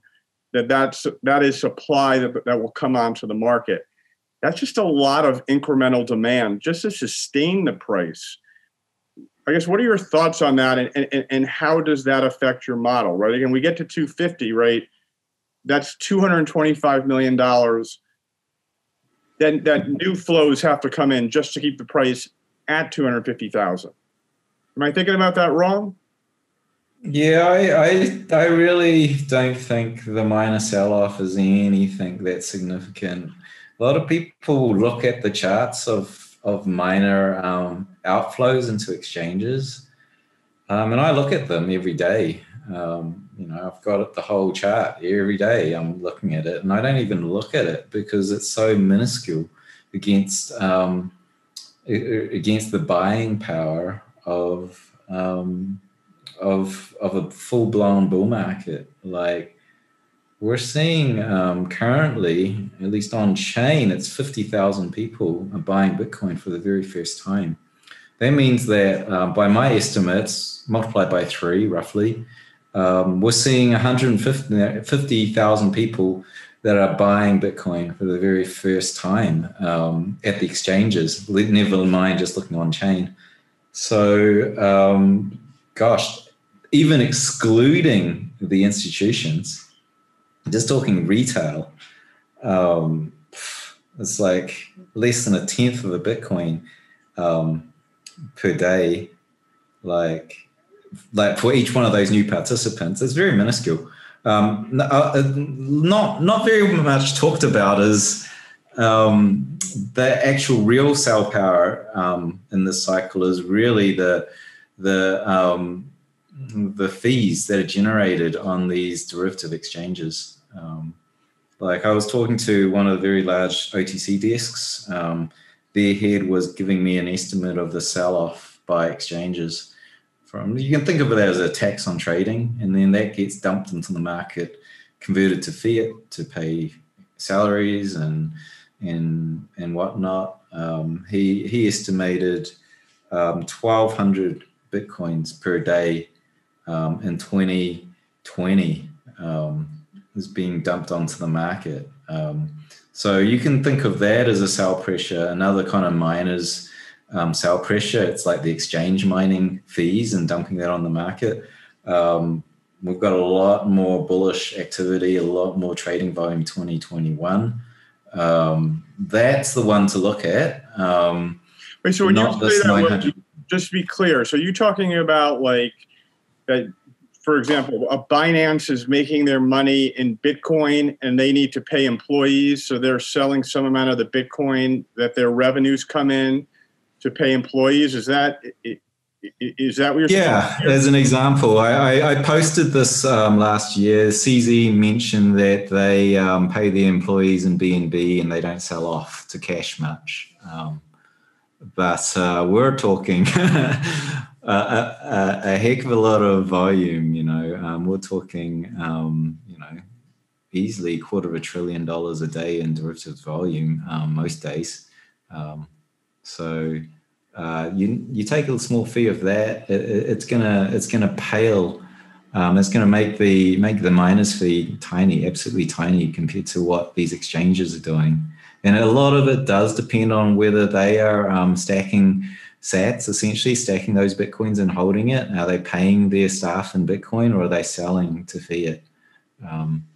that that's that is supply that, that will come onto the market. That's just a lot of incremental demand just to sustain the price I guess what are your thoughts on that, and, and and how does that affect your model? Right, again, we get to 250, right? That's 225 million dollars. Then that new flows have to come in just to keep the price at 250,000. Am I thinking about that wrong? Yeah, I, I, I really don't think the miner sell-off is anything that significant. A lot of people look at the charts of of miner um, outflows into exchanges. Um, and I look at them every day. Um, you know, I've got the whole chart every day. I'm looking at it, and I don't even look at it because it's so minuscule against um, against the buying power of um, of of a full blown bull market. Like we're seeing um, currently, at least on chain, it's 50,000 people are buying Bitcoin for the very first time. That means that um, by my estimates, multiplied by three roughly, um, we're seeing 150,000 people that are buying Bitcoin for the very first time um, at the exchanges, never mind just looking on chain. So, um, gosh, even excluding the institutions, just talking retail, um, it's like less than a tenth of a Bitcoin um, per day. Like, like for each one of those new participants, it's very minuscule. Um, uh, not not very much talked about is um, the actual real sell power um, in this cycle is really the the um, the fees that are generated on these derivative exchanges. Um, like I was talking to one of the very large OTC desks. Um, their head was giving me an estimate of the sell-off by exchanges. From you can think of it as a tax on trading, and then that gets dumped into the market, converted to fiat to pay salaries and and and whatnot. Um, he he estimated um, 1,200 bitcoins per day um, in 2020. Um, is being dumped onto the market. Um, so you can think of that as a sell pressure. Another kind of miners um, sell pressure. It's like the exchange mining fees and dumping that on the market. Um, we've got a lot more bullish activity, a lot more trading volume 2021. Um, that's the one to look at. Um, Wait, so when you say that, just to be clear, so you're talking about like that for example, a Binance is making their money in Bitcoin and they need to pay employees, so they're selling some amount of the Bitcoin that their revenues come in to pay employees. Is that is that what you're saying? yeah as an example I, I, I posted this um, last year cz mentioned that they um, pay their employees in bnb and they don't sell off to cash much um, but uh, we're talking (laughs) a, a, heck of a lot of volume. You know, um, we're talking, um, you know, easily quarter of a trillion dollars a day in derivatives volume um, most days. Um, so uh, you you take a small fee of that, it, it's gonna it's gonna pale. Um, it's going to make the make the miners fee tiny, absolutely tiny compared to what these exchanges are doing. And a lot of it does depend on whether they are um, stacking sats essentially stacking those bitcoins and holding it are they paying their staff in bitcoin or are they selling to fiat um,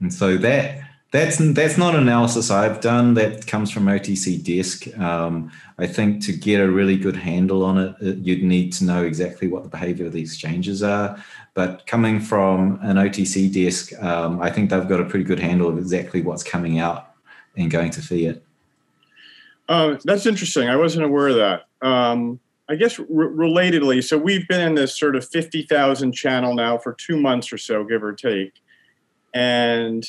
and so that that's that's not analysis I've done. That comes from OTC Desk. Um, I think to get a really good handle on it, you'd need to know exactly what the behavior of the exchanges are. But coming from an OTC desk, um, I think they've got a pretty good handle of exactly what's coming out and going to fiat. Uh, that's interesting. I wasn't aware of that. Um, I guess relatedly, so we've been in this sort of 50,000 channel now for two months or so, give or take. And,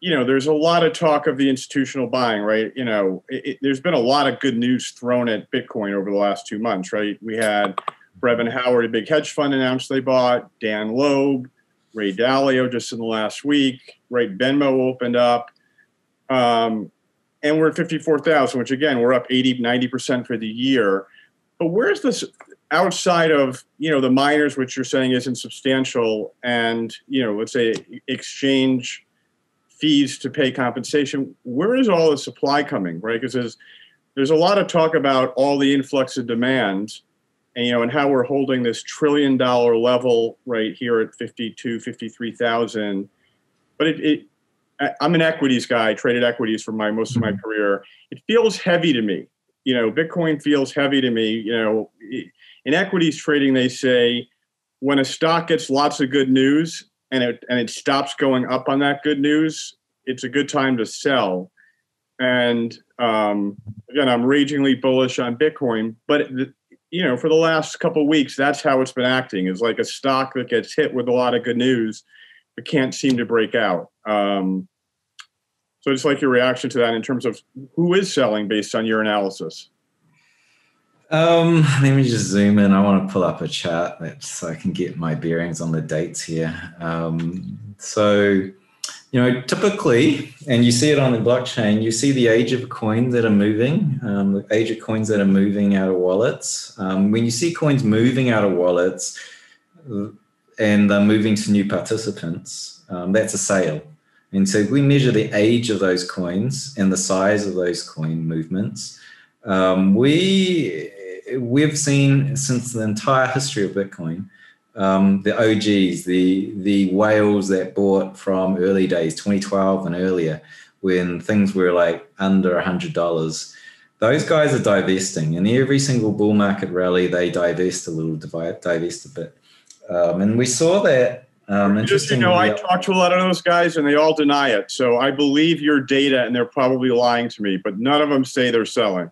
you know, there's a lot of talk of the institutional buying, right? You know, it, it, there's been a lot of good news thrown at Bitcoin over the last two months, right? We had Brevan Howard, a big hedge fund, announced they bought, Dan Loeb, Ray Dalio just in the last week, right? Venmo opened up. Um, and we're at 54,000, which again, we're up 80, 90% for the year. But where's this outside of, you know, the miners, which you're saying isn't substantial, and, you know, let's say exchange fees to pay compensation, where is all the supply coming, right? Because there's, there's a lot of talk about all the influx of demand and, you know, and how we're holding this trillion dollar level right here at 52, 53,000. But it, it I'm an equities guy, traded equities for my most of my mm-hmm. career. It feels heavy to me. You know, Bitcoin feels heavy to me. You know, in equities trading, they say when a stock gets lots of good news and it and it stops going up on that good news, it's a good time to sell. And um, again, I'm ragingly bullish on Bitcoin, but you know, for the last couple weeks, that's how it's been acting. Is like a stock that gets hit with a lot of good news, but can't seem to break out. Um, so I just like your reaction to that in terms of who is selling based on your analysis. Um, let me just zoom in. I want to pull up a chart so I can get my bearings on the dates here. Um, so, you know, typically, and you see it on the blockchain, you see the age of coins that are moving, um, the age of coins that are moving out of wallets. Um, when you see coins moving out of wallets and they're moving to new participants, um, that's a sale. And so we measure the age of those coins and the size of those coin movements. Um, we we've seen since the entire history of Bitcoin, um, the OGs, the the whales that bought from early days, 2012 and earlier, when things were like under hundred dollars. Those guys are divesting, and every single bull market rally, they divest a little, divest a bit. Um, and we saw that um, Just you know, I talk to a lot of those guys, and they all deny it. So I believe your data, and they're probably lying to me. But none of them say they're selling.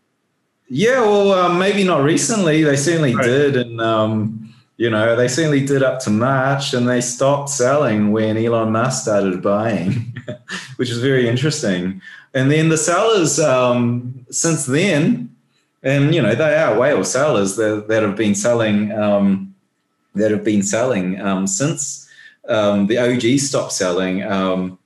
Yeah, well, um, maybe not recently. They certainly right. did, and um, you know, they certainly did up to March, and they stopped selling when Elon Musk started buying, (laughs) which is very interesting. And then the sellers, um, since then, and you know, they are whale sellers that, that have been selling, um, that have been selling um, since um, the OG stopped selling. Um,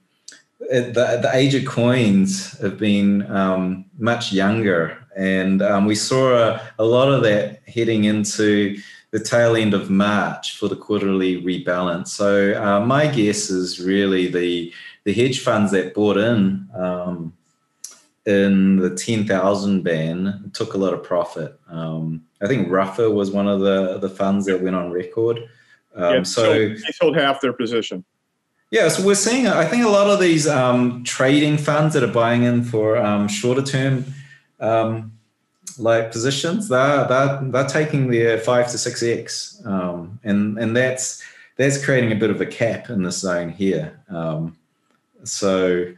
the, the age of coins have been um, much younger, and um, we saw a, a, lot of that heading into the tail end of March for the quarterly rebalance. So uh, my guess is really the the hedge funds that bought in um, in the ten thousand ban took a lot of profit. Um, I think Ruffer was one of the the funds that went on record. Um, yeah, so they sold half their position. Yeah, so we're seeing. I think a lot of these um, trading funds that are buying in for um, shorter term, um, like positions, they're, they're they're taking their five to six x, um, and and that's that's creating a bit of a cap in this zone here. Um, so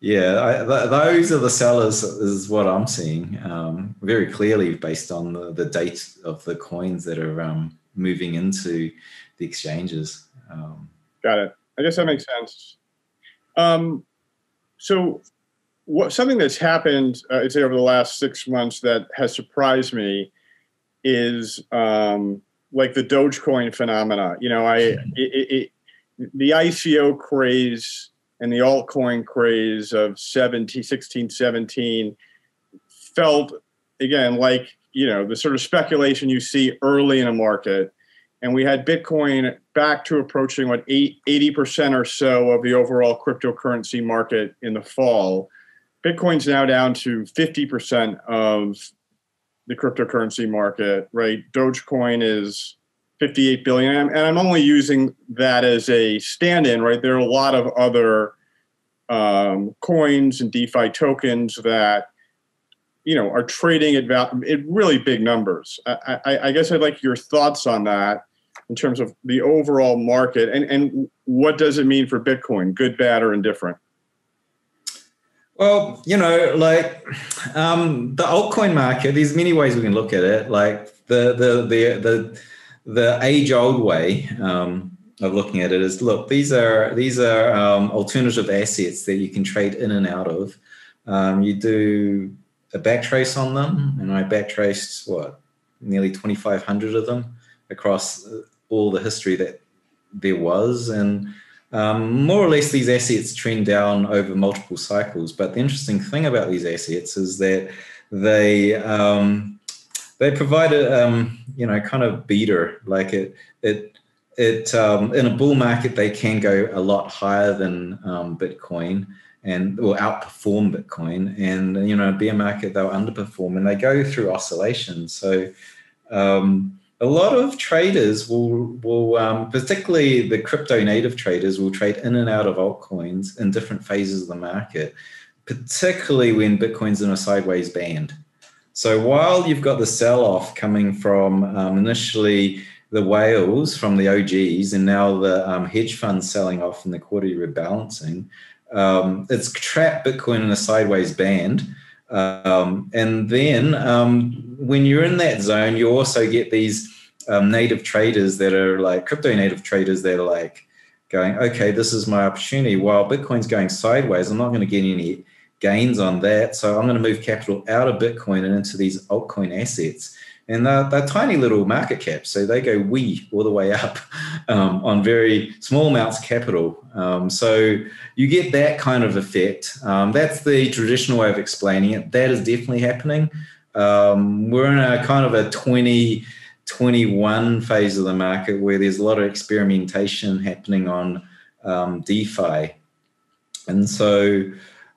yeah, I, th- those are the sellers, is what I'm seeing um, very clearly based on the, the date of the coins that are um, moving into the exchanges. Um, Got it. I guess that makes sense. Um, so, what something that's happened, uh, I'd say, over the last six months that has surprised me is um, like the Dogecoin phenomena. You know, I (laughs) it, it, it, the ICO craze and the altcoin craze of 17, 16, 17 felt again like you know the sort of speculation you see early in a market and we had bitcoin back to approaching what 80% or so of the overall cryptocurrency market in the fall. Bitcoin's now down to 50% of the cryptocurrency market right? Dogecoin is 58 billion. And i'm only using that as a stand-in right? There are a lot of other um, coins and defi tokens that you know are trading at, val- at really big numbers. I, I, I guess i'd like your thoughts on that in terms of the overall market and, and what does it mean for bitcoin good bad or indifferent well, you know, like um, the altcoin market, there's many ways we can look at it. Like the the the the the age old way um, of looking at it is look these are these are um, alternative assets that you can trade in and out of. Um, you do a backtrace on them, and I backtraced what nearly 2,500 of them across all the history that there was, and um, more or less these assets trend down over multiple cycles. But the interesting thing about these assets is that they um, they provide a um, you know kind of beta like it it it um, in a bull market they can go a lot higher than um, bitcoin and will outperform bitcoin. And you know a bear market they'll underperform and they go through oscillations so um, a lot of traders will will um, particularly the crypto native traders will trade in and out of altcoins in different phases of the market particularly when bitcoin's in a sideways band so while you've got the sell off coming from um, initially the whales from the OGs and now the um, hedge funds selling off in the quarterly rebalancing, um, it's trapped Bitcoin in a sideways band. Um, and then um, when you're in that zone, you also get these um, native traders that are like crypto native traders that are like going, okay, this is my opportunity. While Bitcoin's going sideways, I'm not going to get any gains on that. So I'm going to move capital out of Bitcoin and into these altcoin assets. And they're, they're tiny little market caps. So they go wee all the way up um, on very small amounts of capital. Um, so you get that kind of effect. Um, that's the traditional way of explaining it. That is definitely happening. Um, we're in a kind of a 20, 21 phase of the market where there's a lot of experimentation happening on um, DeFi. And so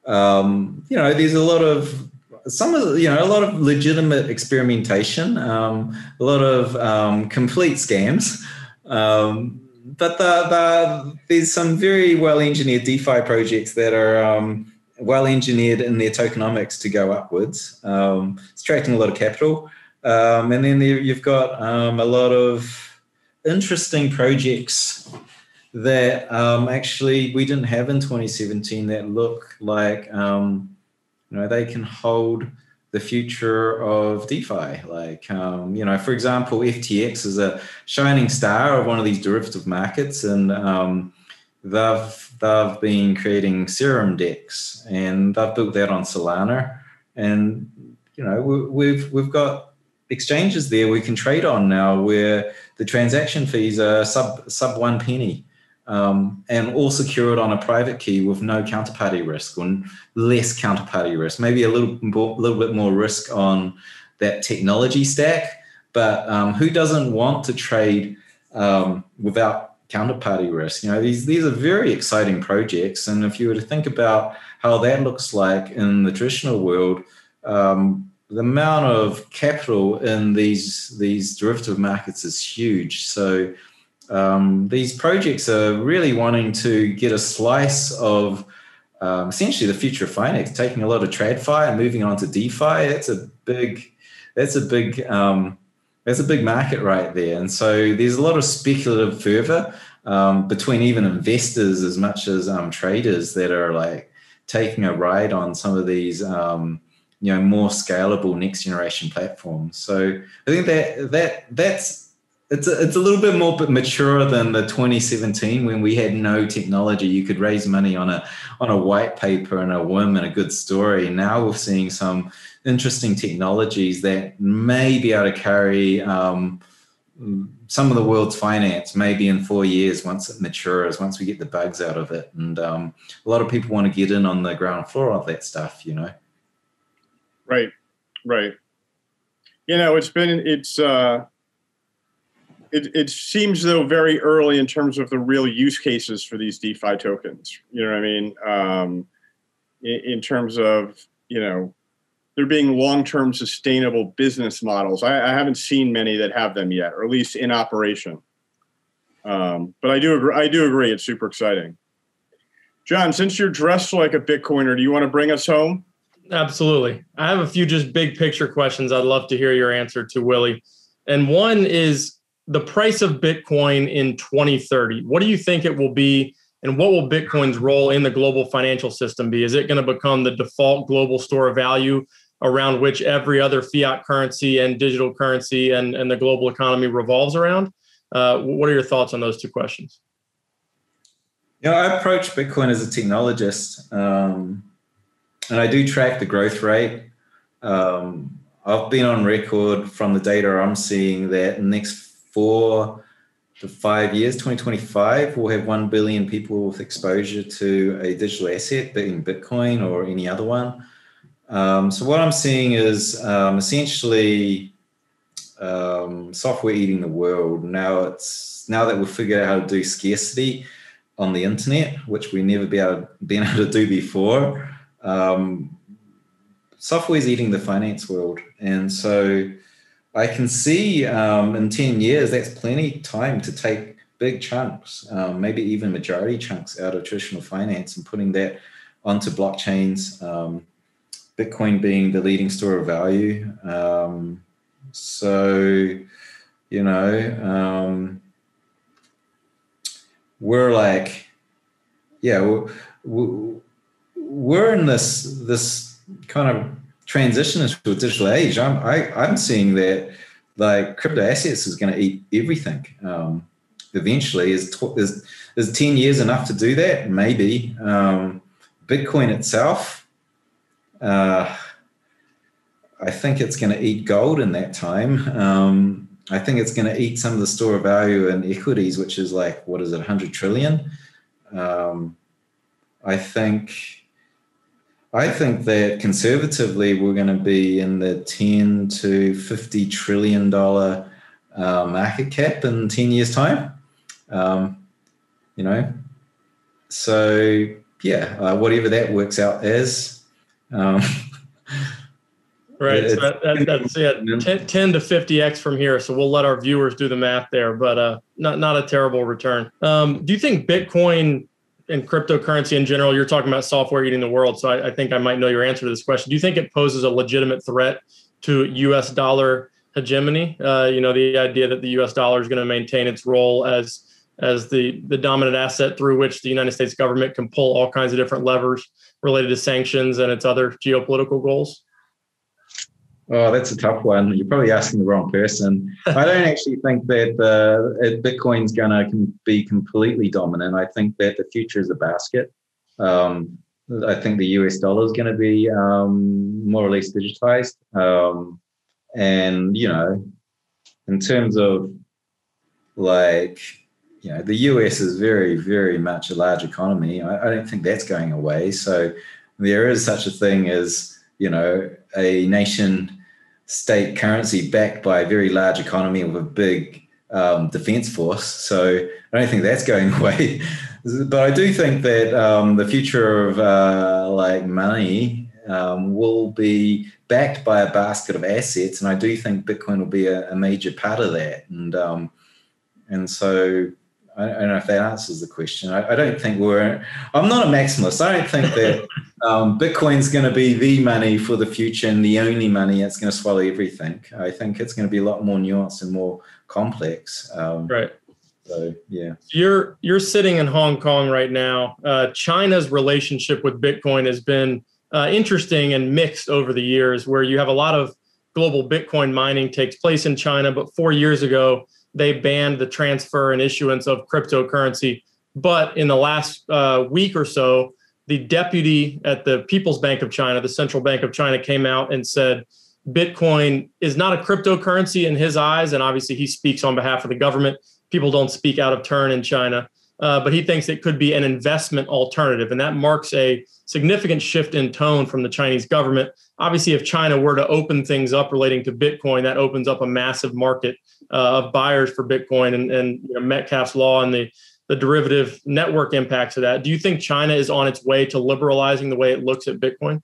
um, you know, there's a lot of some of you know a lot of legitimate experimentation, um, a lot of um, complete scams, um, but the, the, there's some very well engineered DeFi projects that are um, well engineered in their tokenomics to go upwards, um, extracting a lot of capital, um, and then there, you've got a lot of interesting projects that um, actually we didn't have in 2017 that look like um, you know they can hold the future of DeFi. Like um, you know, for example, FTX is a shining star of one of these derivative markets, and um, they've they've been creating Serum DEX, and they've built that on Solana, and you know we've we've got exchanges there we can trade on now where the transaction fees are sub sub one penny um, and all secured on a private key with no counterparty risk or less counterparty risk, maybe a little more, little bit more risk on that technology stack, but um, who doesn't want to trade um, without counterparty risk? You know, these these are very exciting projects, and if you were to think about how that looks like in the traditional world, um, the amount of capital in these these derivative markets is huge. So um, these projects are really wanting to get a slice of um, essentially the future of finance, taking a lot of TradFi and moving on to DeFi. That's a big, that's a big, um, that's a big market right there. And so there's a lot of speculative fervor um, between even investors as much as um, traders that are like taking a ride on some of these, um, you know, more scalable next generation platforms. So I think that that that's it's a, it's a little bit more mature than the 2017 when we had no technology. You could raise money on a on a white paper and a whim and a good story. Now we're seeing some interesting technologies that may be able to carry um, some of the world's finance maybe in four years once it matures, once we get the bugs out of it. And um, a lot of people want to get in on the ground floor of that stuff, you know. Right, right. You know, it's been it's. uh it, it seems though very early in terms of the real use cases for these DeFi tokens. You know what I mean? Um, in, in, terms of you know there being long-term sustainable business models. I, I, haven't seen many that have them yet, or at least in operation. Um, but I do agree. I do agree. It's super exciting. John, since you're dressed like a Bitcoiner, do you want to bring us home? Absolutely. I have a few just big picture questions I'd love to hear your answer to, Willy. And one is the price of Bitcoin in 2030. What do you think it will be? And what will Bitcoin's role in the global financial system be? Is it going to become the default global store of value around which every other fiat currency and digital currency and, and the global economy revolves around? Uh, what are your thoughts on those two questions? Yeah, I approach Bitcoin as a technologist, um, and I do track the growth rate. Um, I've been on record from the data I'm seeing that next four to five years, 2025, we'll have 1 billion people with exposure to a digital asset, being Bitcoin or any other one. Um, so, what I'm seeing is um, essentially um, software eating the world. Now, it's now that we've figured out how to do scarcity on the internet, which we never be able, been (laughs) able to do before. Um, software is eating the finance world. And so, I can see um, in 10 years, that's plenty time to take big chunks, um, maybe even majority chunks out of traditional finance and putting that onto blockchains, um, Bitcoin being the leading store of value. Um, so, you know, um, we're like, yeah, we're, we're in this, this kind of transition into a digital age, I'm I, i am seeing that like crypto assets is going to eat everything. Um, eventually, is, is is ten years enough to do that? Maybe. Um, Bitcoin itself, uh, I think it's going to eat gold in that time. Um, I think it's going to eat some of the store of value in equities, which is like what is it, 100 trillion? Um, I think I think that conservatively, we're going to be in the 10 to 50 trillion dollar uh, market cap in 10 years' time. Um, you know, so yeah, uh, whatever that works out as. Um, (laughs) right. So that, that, that's it. 10, 10, to 50x from here. So we'll let our viewers do the math there, but uh, not, not a terrible return. Um, do you think Bitcoin and cryptocurrency in general, you're talking about software eating the world. So I, I, think I might know your answer to this question. Do you think it poses a legitimate threat to U.S. dollar hegemony? Uh, you know, the idea that the U.S. dollar is going to maintain its role as as the the dominant asset through which the United States government can pull all kinds of different levers related to sanctions and its other geopolitical goals. Oh, that's a tough one. You're probably asking the wrong person. I don't (laughs) actually think that uh, Bitcoin's going to be completely dominant. I think that the future is a basket. Um, I think the US dollar is going to be um, more or less digitized. Um, and, you know, in terms of like, you know, the US is very, very much a large economy. I, I don't think that's going away. So there is such a thing as, you know, a nation state currency backed by a very large economy with a big um, defense force. So I don't think that's going (laughs) away. but I do think that um, the future of uh, like money um, will be backed by a basket of assets, and I do think Bitcoin will be a, a major part of that. And um, and so I don't know if that answers the question. I, I, don't think we're. I'm not a maximalist. I don't think that (laughs) um, Bitcoin's going to be the money for the future and the only money that's going to swallow everything. I think it's going to be a lot more nuanced and more complex. Um, right. So yeah, you're you're sitting in Hong Kong right now. Uh, China's relationship with Bitcoin has been uh, interesting and mixed over the years, where you have a lot of global Bitcoin mining takes place in China, but four years ago they banned the transfer and issuance of cryptocurrency. But in the last uh, week or so, the deputy at the People's Bank of China, the central bank of China, came out and said Bitcoin is not a cryptocurrency in his eyes. And obviously, he speaks on behalf of the government. People don't speak out of turn in China. Uh, but he thinks it could be an investment alternative. And that marks a significant shift in tone from the Chinese government. Obviously, if China were to open things up relating to Bitcoin, that opens up a massive market of buyers for Bitcoin and, and you know, Metcalfe's law and the, the derivative network impacts of that. Do you think China is on its way to liberalizing the way it looks at Bitcoin?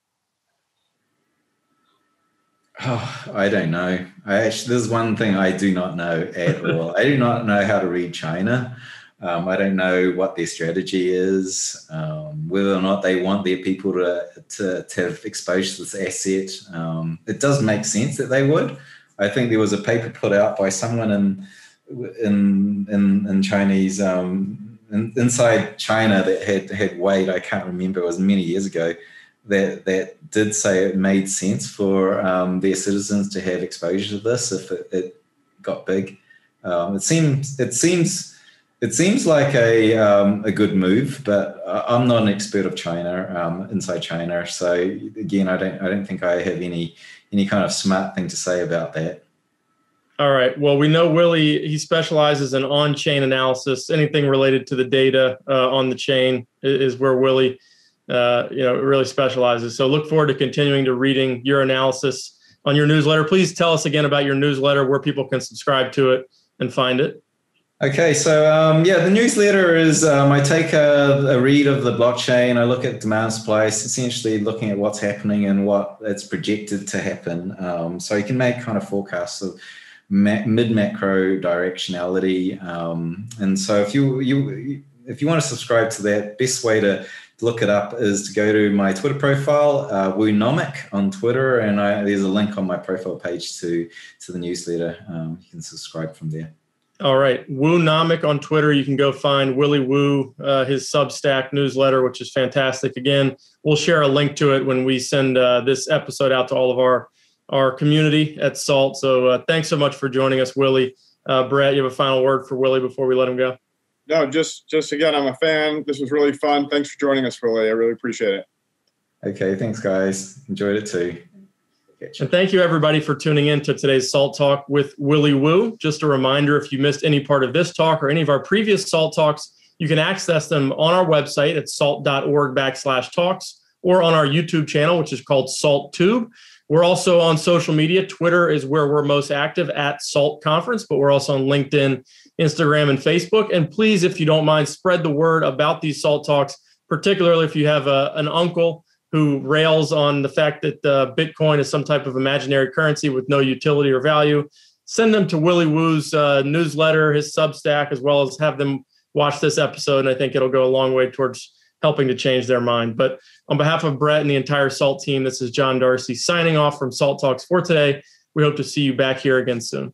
Oh, I don't know. I actually, there's one thing I do not know at (laughs) all. I do not know how to read China. Um, I don't know what their strategy is, um, whether or not they want their people to, to, to have exposure to this asset. Um, it does make sense that they would. I think there was a paper put out by someone in in in, in Chinese um, in, inside China that had had weight. I can't remember. It was many years ago. That that did say it made sense for um, their citizens to have exposure to this if it, it got big. Um, it seems it seems it seems like a um, a good move, but I'm not an expert of China um, inside China. So again, I don't I don't think I have any any kind of smart thing to say about that. All right. Well, we know Willy. He specializes in on-chain analysis. Anything related to the data uh, on the chain is where Willy, uh, you know, really specializes. So look forward to continuing to reading your analysis on your newsletter. Please tell us again about your newsletter, where people can subscribe to it and find it. Okay, so um, yeah, the newsletter is um, I take a, a, read of the blockchain. I look at demand supply, essentially looking at what's happening and what it's projected to happen. Um, so you can make kind of forecasts of ma- mid macro directionality. Um, and so if you you if you want to subscribe to that, best way to look it up is to go to my Twitter profile, uh, Woonomic on Twitter, and I, there's a link on my profile page to to the newsletter. Um, you can subscribe from there. All right, Woonomic on Twitter. You can go find Willy Woo, uh, his Substack newsletter, which is fantastic. Again, we'll share a link to it when we send uh, this episode out to all of our our community at Salt. So uh, thanks so much for joining us, Willy. Uh, Brett, you have a final word for Willy before we let him go. No, just just again, I'm a fan. This was really fun. Thanks for joining us, Willy. I really appreciate it. Okay, thanks, guys. Enjoyed it too. And thank you, everybody, for tuning in to today's Salt Talk with Willy Woo. Just a reminder if you missed any part of this talk or any of our previous Salt Talks, you can access them on our website at salt.org backslash talks or on our YouTube channel, which is called Salt Tube. We're also on social media. Twitter is where we're most active at Salt Conference, but we're also on LinkedIn, Instagram, and Facebook. And please, if you don't mind, spread the word about these Salt Talks, particularly if you have a, an uncle who rails on the fact that uh, Bitcoin is some type of imaginary currency with no utility or value. Send them to Willy Woo's uh, newsletter, his Substack, as well as have them watch this episode. And I think it'll go a long way towards helping to change their mind. But on behalf of Brett and the entire SALT team, this is John Darcy signing off from SALT Talks for today. We hope to see you back here again soon.